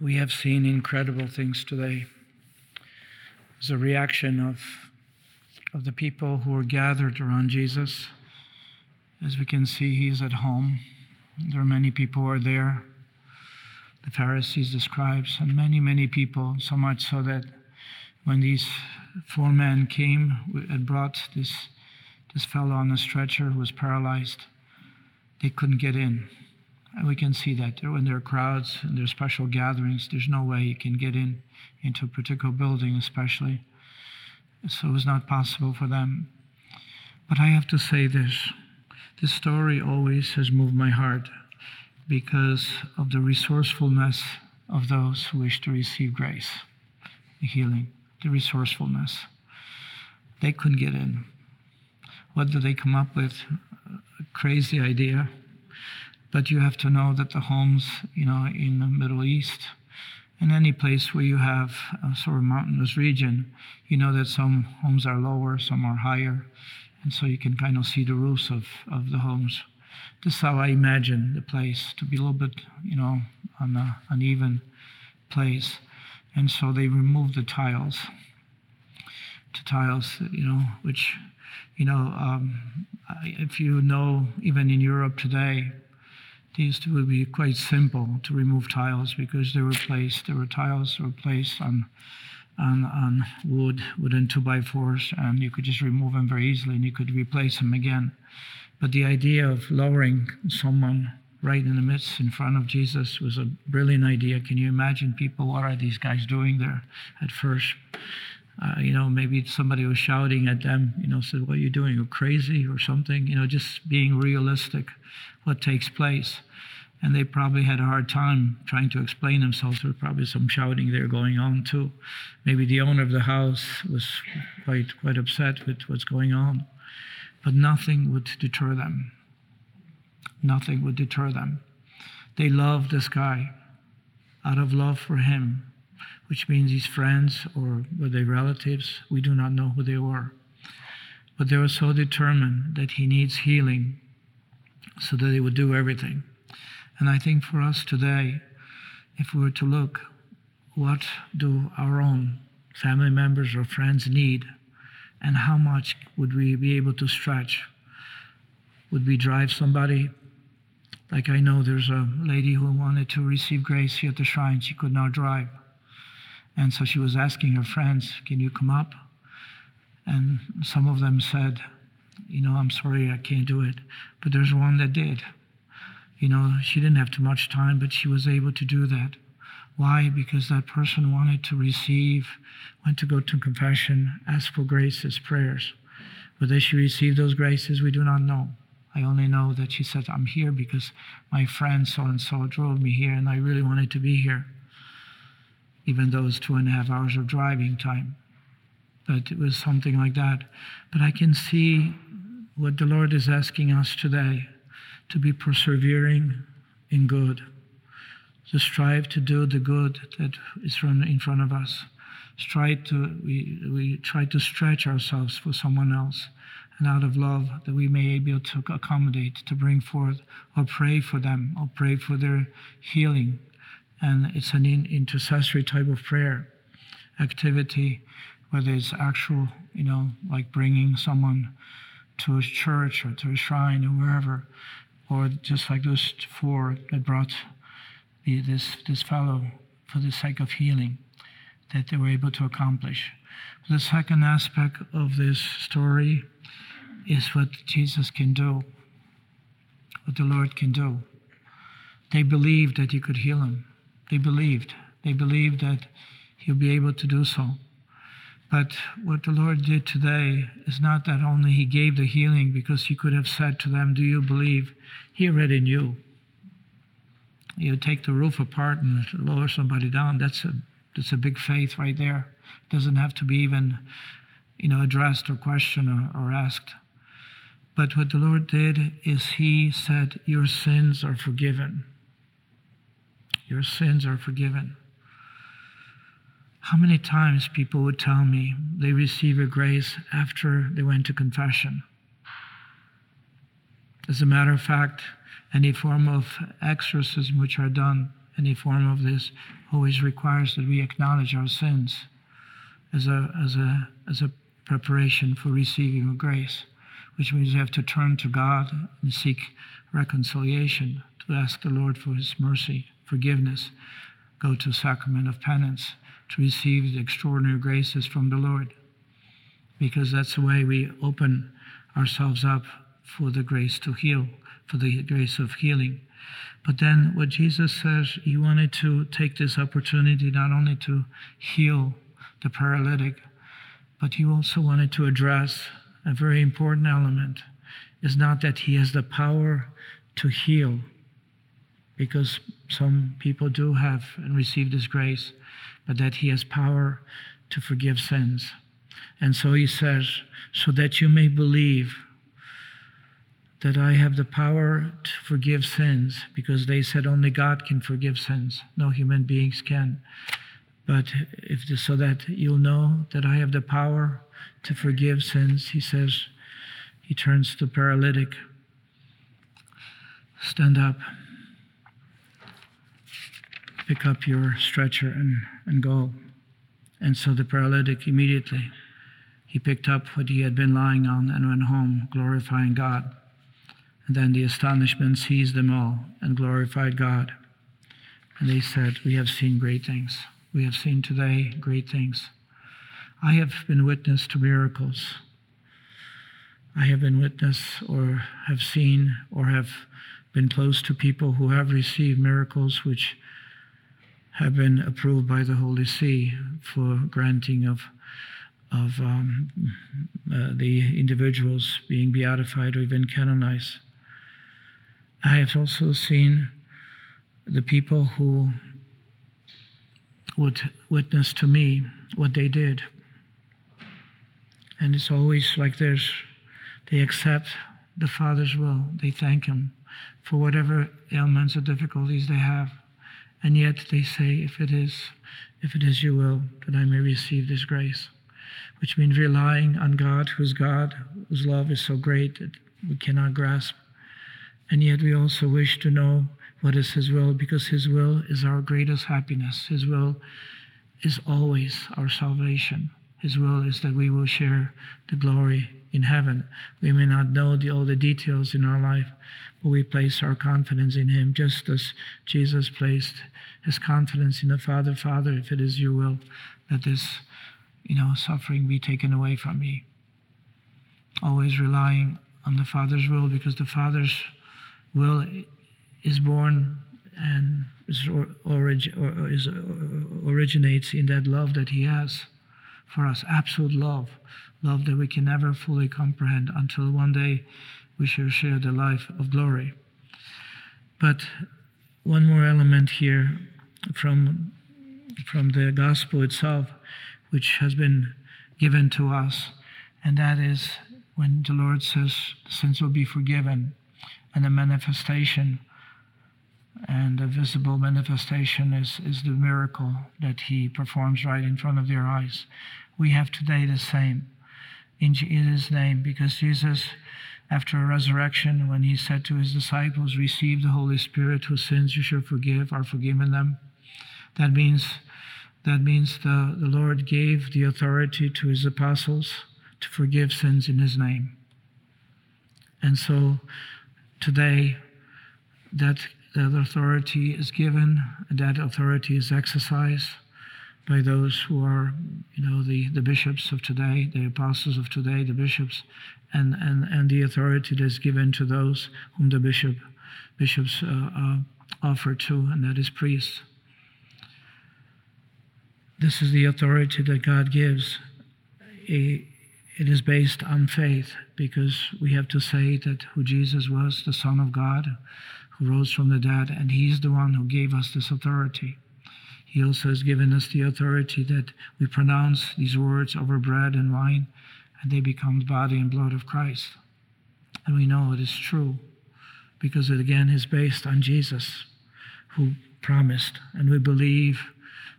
we have seen incredible things today. As a reaction of, of the people who are gathered around Jesus. As we can see, he's at home. There are many people who are there. The Pharisees, the scribes, and many, many people, so much so that when these four men came and brought this, this fellow on a stretcher who was paralyzed, they couldn't get in. And we can see that when there are crowds and there are special gatherings, there's no way you can get in into a particular building, especially. So it was not possible for them. But I have to say this this story always has moved my heart because of the resourcefulness of those who wish to receive grace, the healing, the resourcefulness. They couldn't get in. What did they come up with? A crazy idea but you have to know that the homes, you know, in the Middle East, in any place where you have a sort of mountainous region, you know that some homes are lower, some are higher, and so you can kind of see the roofs of, of the homes. This is how I imagine the place to be a little bit, you know, on an uneven place. And so they removed the tiles, the tiles, you know, which, you know, um, if you know, even in Europe today, these two would be quite simple to remove tiles because they were placed, there were tiles that were placed on, on, on wood, wooden two by fours, and you could just remove them very easily and you could replace them again. But the idea of lowering someone right in the midst in front of Jesus was a brilliant idea. Can you imagine people? What are these guys doing there at first? Uh, you know, maybe somebody was shouting at them, you know, said, What are you doing? You're crazy or something. You know, just being realistic, what takes place. And they probably had a hard time trying to explain themselves. There was probably some shouting there going on too. Maybe the owner of the house was quite, quite upset with what's going on. But nothing would deter them. Nothing would deter them. They loved this guy out of love for him which means his friends or were they relatives? We do not know who they were. But they were so determined that he needs healing so that they would do everything. And I think for us today, if we were to look, what do our own family members or friends need, and how much would we be able to stretch? Would we drive somebody? Like I know there's a lady who wanted to receive grace here at the shrine. She could not drive. And so she was asking her friends, Can you come up? And some of them said, You know, I'm sorry, I can't do it. But there's one that did. You know, she didn't have too much time, but she was able to do that. Why? Because that person wanted to receive, went to go to confession, ask for graces, prayers. Whether she received those graces, we do not know. I only know that she said, I'm here because my friend so and so drove me here and I really wanted to be here even though two and a half hours of driving time. But it was something like that. But I can see what the Lord is asking us today to be persevering in good, to strive to do the good that is in front of us. Strive to, we, we try to stretch ourselves for someone else and out of love that we may be able to accommodate, to bring forth, or pray for them, or pray for their healing, and it's an intercessory type of prayer activity, whether it's actual, you know, like bringing someone to a church or to a shrine or wherever, or just like those four that brought the, this this fellow for the sake of healing, that they were able to accomplish. The second aspect of this story is what Jesus can do, what the Lord can do. They believed that He could heal him. They believed. They believed that he'll be able to do so. But what the Lord did today is not that only he gave the healing because he could have said to them, Do you believe? He already knew. You take the roof apart and lower somebody down, that's a that's a big faith right there. It doesn't have to be even, you know, addressed or questioned or, or asked. But what the Lord did is he said, Your sins are forgiven. Your sins are forgiven. How many times people would tell me they receive a grace after they went to confession? As a matter of fact, any form of exorcism which are done any form of this always requires that we acknowledge our sins as a, as a, as a preparation for receiving a grace, which means we have to turn to God and seek reconciliation, to ask the Lord for His mercy, forgiveness, go to sacrament of penance to receive the extraordinary graces from the Lord, because that's the way we open ourselves up for the grace to heal, for the grace of healing. But then what Jesus says, he wanted to take this opportunity not only to heal the paralytic, but he also wanted to address a very important element is not that he has the power to heal, because some people do have and receive this grace, but that he has power to forgive sins. And so he says, so that you may believe that I have the power to forgive sins, because they said only God can forgive sins, no human beings can. But if this, so that you'll know that I have the power to forgive sins, he says, he turns to paralytic, stand up, pick up your stretcher and, and go. And so the paralytic immediately, he picked up what he had been lying on and went home, glorifying God. And then the astonishment seized them all and glorified God. And they said, We have seen great things. We have seen today great things. I have been witness to miracles. I have been witness or have seen or have been close to people who have received miracles which have been approved by the Holy See for granting of of um, uh, the individuals being beatified or even canonized. I have also seen the people who would witness to me what they did. And it's always like there's, they accept the Father's will. They thank Him for whatever ailments or difficulties they have. And yet they say, if it is, if it is your will, that I may receive this grace. Which means relying on God, who's God, whose love is so great that we cannot grasp. And yet we also wish to know what is His will, because His will is our greatest happiness. His will is always our salvation. His will is that we will share the glory in heaven. We may not know the, all the details in our life, but we place our confidence in Him, just as Jesus placed His confidence in the Father. Father, if it is Your will, that this, you know, suffering be taken away from me. Always relying on the Father's will, because the Father's will is born and is or is, originates in that love that He has for us absolute love, love that we can never fully comprehend until one day we shall share the life of glory. But one more element here from, from the gospel itself, which has been given to us, and that is when the Lord says sins will be forgiven, and the manifestation and the visible manifestation is, is the miracle that he performs right in front of their eyes. We have today the same in his name because Jesus, after a resurrection, when he said to his disciples, Receive the Holy Spirit, whose sins you shall forgive are forgiven them. That means that means the, the Lord gave the authority to his apostles to forgive sins in his name. And so today that that authority is given, that authority is exercised by those who are, you know, the, the bishops of today, the apostles of today, the bishops, and, and, and the authority that is given to those whom the bishop bishops uh, uh, offer to, and that is priests. This is the authority that God gives. it is based on faith because we have to say that who Jesus was, the Son of God, who rose from the dead, and He's the one who gave us this authority. He also has given us the authority that we pronounce these words over bread and wine, and they become the body and blood of Christ. And we know it is true because it again is based on Jesus who promised. And we believe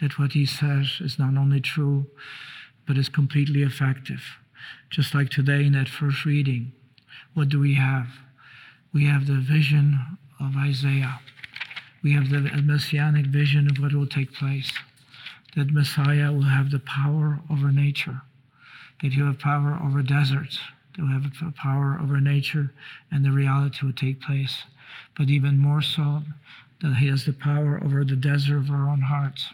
that what he says is not only true, but is completely effective. Just like today in that first reading, what do we have? We have the vision of Isaiah. We have the messianic vision of what will take place that Messiah will have the power over nature, that he'll have power over deserts, that he'll have power over nature, and the reality will take place. But even more so, that he has the power over the desert of our own hearts.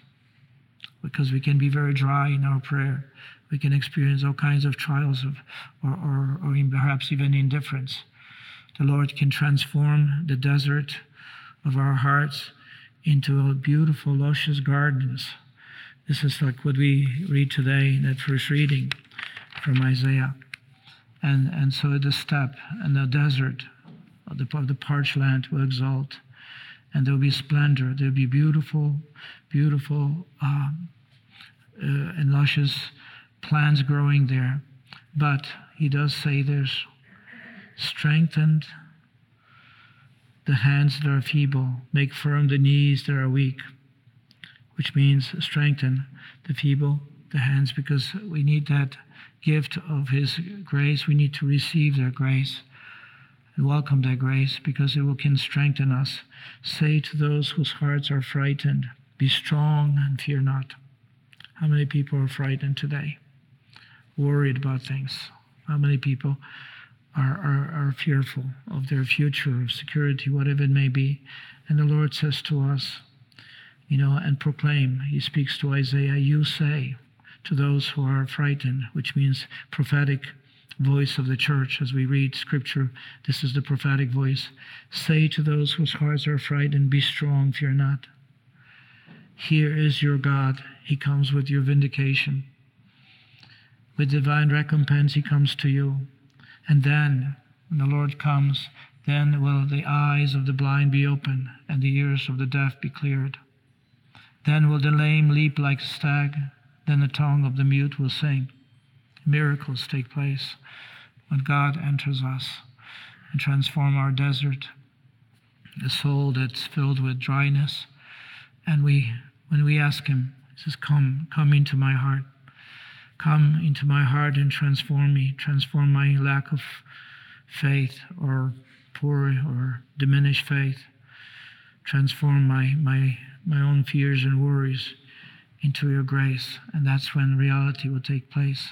Because we can be very dry in our prayer. We can experience all kinds of trials of, or, or, or perhaps even indifference. The Lord can transform the desert of our hearts into a beautiful, luscious gardens. This is like what we read today in that first reading from Isaiah. And, and so the steppe and the desert of the, of the parched land will exalt, and there will be splendor. There will be beautiful, beautiful um, uh, and luscious plants growing there. But he does say there's strengthened the hands that are feeble, make firm the knees that are weak, which means strengthen the feeble, the hands, because we need that gift of His grace. We need to receive that grace and welcome that grace because it will can strengthen us. Say to those whose hearts are frightened, Be strong and fear not. How many people are frightened today? Worried about things? How many people are, are, are fearful of their future, of security, whatever it may be. And the Lord says to us, you know, and proclaim. He speaks to Isaiah, you say to those who are frightened, which means prophetic voice of the church as we read scripture. This is the prophetic voice. Say to those whose hearts are frightened, be strong, fear not. Here is your God. He comes with your vindication. With divine recompense, he comes to you. And then, when the Lord comes, then will the eyes of the blind be opened and the ears of the deaf be cleared. Then will the lame leap like a stag, then the tongue of the mute will sing. Miracles take place when God enters us and transform our desert, the soul that's filled with dryness. And we, when we ask Him, He says, Come, come into my heart. Come into my heart and transform me, transform my lack of faith or poor or diminished faith, transform my, my, my own fears and worries into your grace. And that's when reality will take place.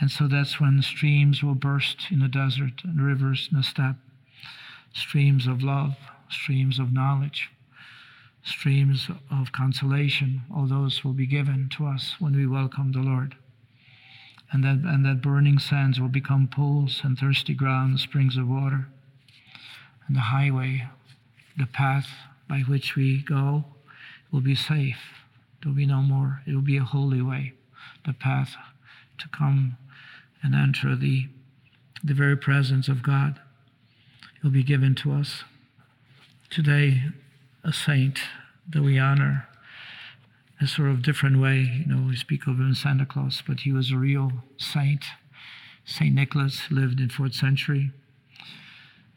And so that's when streams will burst in the desert and rivers in the steppe. Streams of love, streams of knowledge, streams of consolation. All those will be given to us when we welcome the Lord and that, and that burning sands will become pools and thirsty ground, springs of water. And the highway, the path by which we go, will be safe. There will be no more. It will be a holy way, the path to come and enter the, the very presence of God. It will be given to us. Today, a saint that we honor a sort of different way. You know, we speak of him as Santa Claus, but he was a real saint. Saint Nicholas lived in fourth century.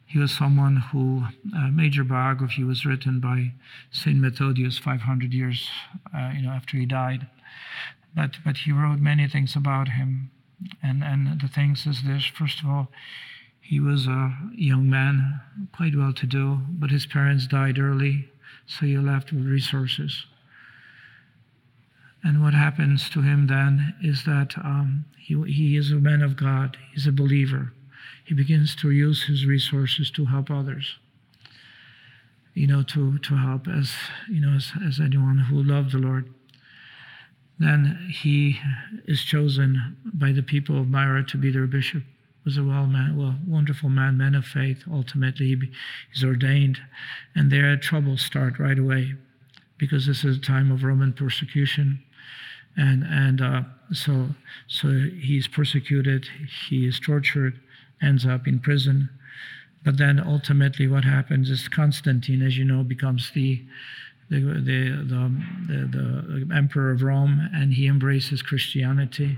He was someone who a major biography was written by Saint Methodius 500 years, uh, you know, after he died. But but he wrote many things about him, and and the things is this. First of all, he was a young man, quite well to do, but his parents died early, so he left with resources. And what happens to him then is that um, he, he is a man of God, he's a believer. He begins to use his resources to help others. You know, to, to help as you know, as, as anyone who loved the Lord. Then he is chosen by the people of Myra to be their bishop. Was a well man, well, wonderful man, man of faith. Ultimately, he is ordained, and there troubles start right away, because this is a time of Roman persecution and and uh, so so he's persecuted, he is tortured, ends up in prison. But then ultimately, what happens is Constantine, as you know, becomes the the, the, the, the, emperor of Rome, and he embraces Christianity.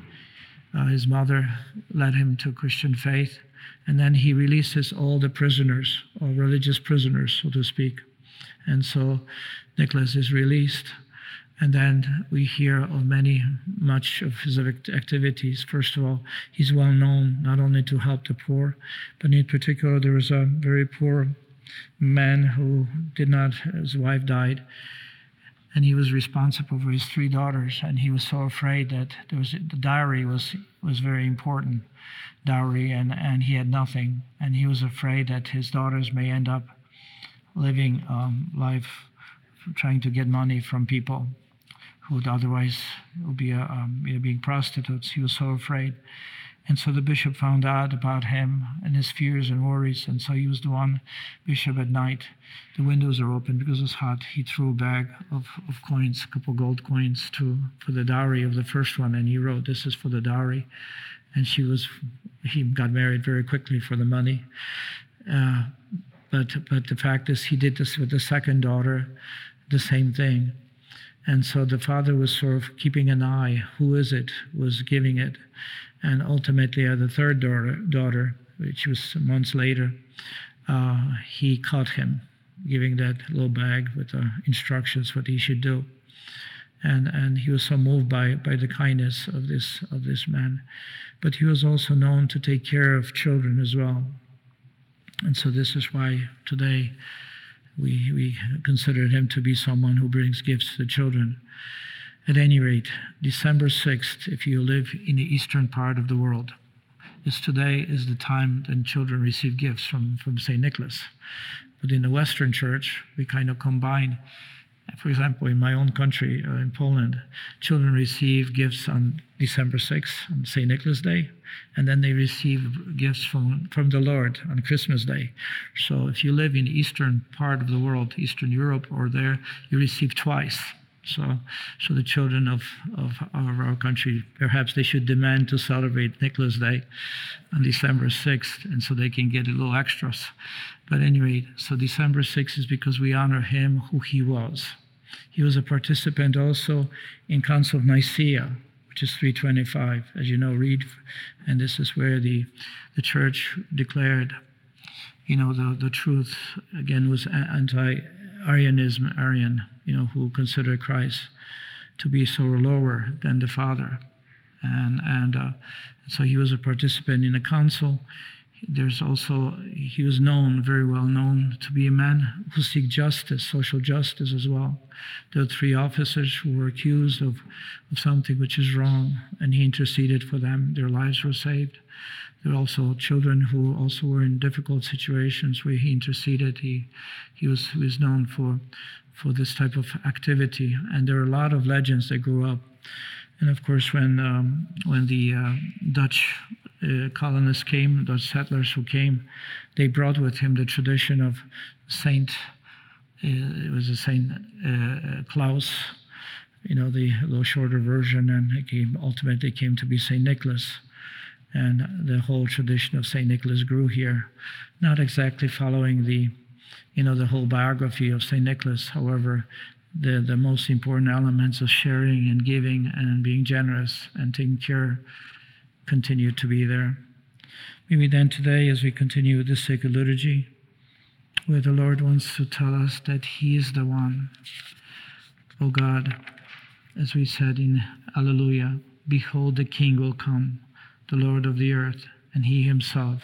Uh, his mother led him to Christian faith, and then he releases all the prisoners, or religious prisoners, so to speak. And so Nicholas is released and then we hear of many, much of his activities. First of all, he's well known not only to help the poor, but in particular, there was a very poor man who did not, his wife died, and he was responsible for his three daughters. And he was so afraid that there was the dowry was was very important, dowry, and and he had nothing, and he was afraid that his daughters may end up living um, life trying to get money from people who would otherwise be um, you know, being prostitutes. He was so afraid. And so the bishop found out about him and his fears and worries. And so he was the one bishop at night. The windows are open because it's hot. He threw a bag of, of coins, a couple gold coins to for the dowry of the first one. And he wrote, This is for the dowry. And she was, he got married very quickly for the money. Uh, but, but the fact is, he did this with the second daughter, the same thing. And so the father was sort of keeping an eye. Who is it? Was giving it. And ultimately, uh, the third daughter, daughter, which was months later, uh, he caught him giving that little bag with the instructions what he should do. And, and he was so moved by, by the kindness of this, of this man. But he was also known to take care of children as well. And so this is why today we, we consider him to be someone who brings gifts to children. At any rate, December 6th, if you live in the eastern part of the world, is today is the time when children receive gifts from, from St. Nicholas. But in the Western Church, we kind of combine for example, in my own country, uh, in Poland, children receive gifts on December 6th, on St. Nicholas Day, and then they receive gifts from, from the Lord on Christmas Day. So if you live in eastern part of the world, Eastern Europe or there, you receive twice. So, so the children of, of, of our country, perhaps they should demand to celebrate Nicholas Day on December 6th, and so they can get a little extras. But anyway, so December 6th is because we honor him who he was. He was a participant also in Council of Nicaea, which is 325, as you know, read, and this is where the, the church declared, you know, the, the truth, again, was anti Arianism, Arian, you know, who considered Christ to be so lower than the Father. And, and uh, so he was a participant in a council. There's also, he was known, very well known, to be a man who seek justice, social justice as well. There were three officers who were accused of, of something which is wrong, and he interceded for them. Their lives were saved. There were also children who also were in difficult situations where he interceded. He, he, was, he was known for, for this type of activity. And there are a lot of legends that grew up. And of course, when, um, when the uh, Dutch uh, colonists came, Dutch settlers who came, they brought with him the tradition of Saint, uh, it was a Saint uh, Klaus, you know, the little shorter version, and it came, ultimately came to be Saint Nicholas and the whole tradition of St. Nicholas grew here, not exactly following the, you know, the whole biography of St. Nicholas. However, the, the most important elements of sharing and giving and being generous and taking care continue to be there. Maybe then today, as we continue with the sacred liturgy, where the Lord wants to tell us that He is the one. O God, as we said in Alleluia, behold, the King will come the Lord of the earth, and he himself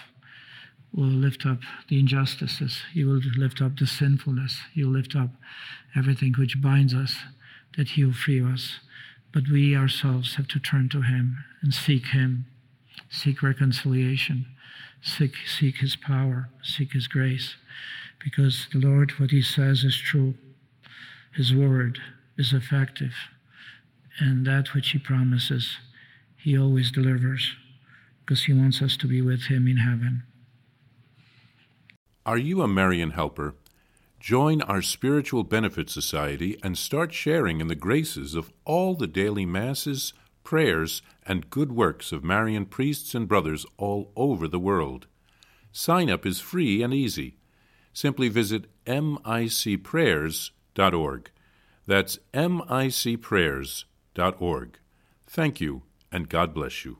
will lift up the injustices. He will lift up the sinfulness. He will lift up everything which binds us, that he will free us. But we ourselves have to turn to him and seek him, seek reconciliation, seek, seek his power, seek his grace. Because the Lord, what he says is true. His word is effective. And that which he promises, he always delivers because He wants us to be with Him in heaven. Are you a Marian helper? Join our Spiritual Benefit Society and start sharing in the graces of all the daily masses, prayers, and good works of Marian priests and brothers all over the world. Sign up is free and easy. Simply visit micprayers.org. That's micprayers.org. Thank you, and God bless you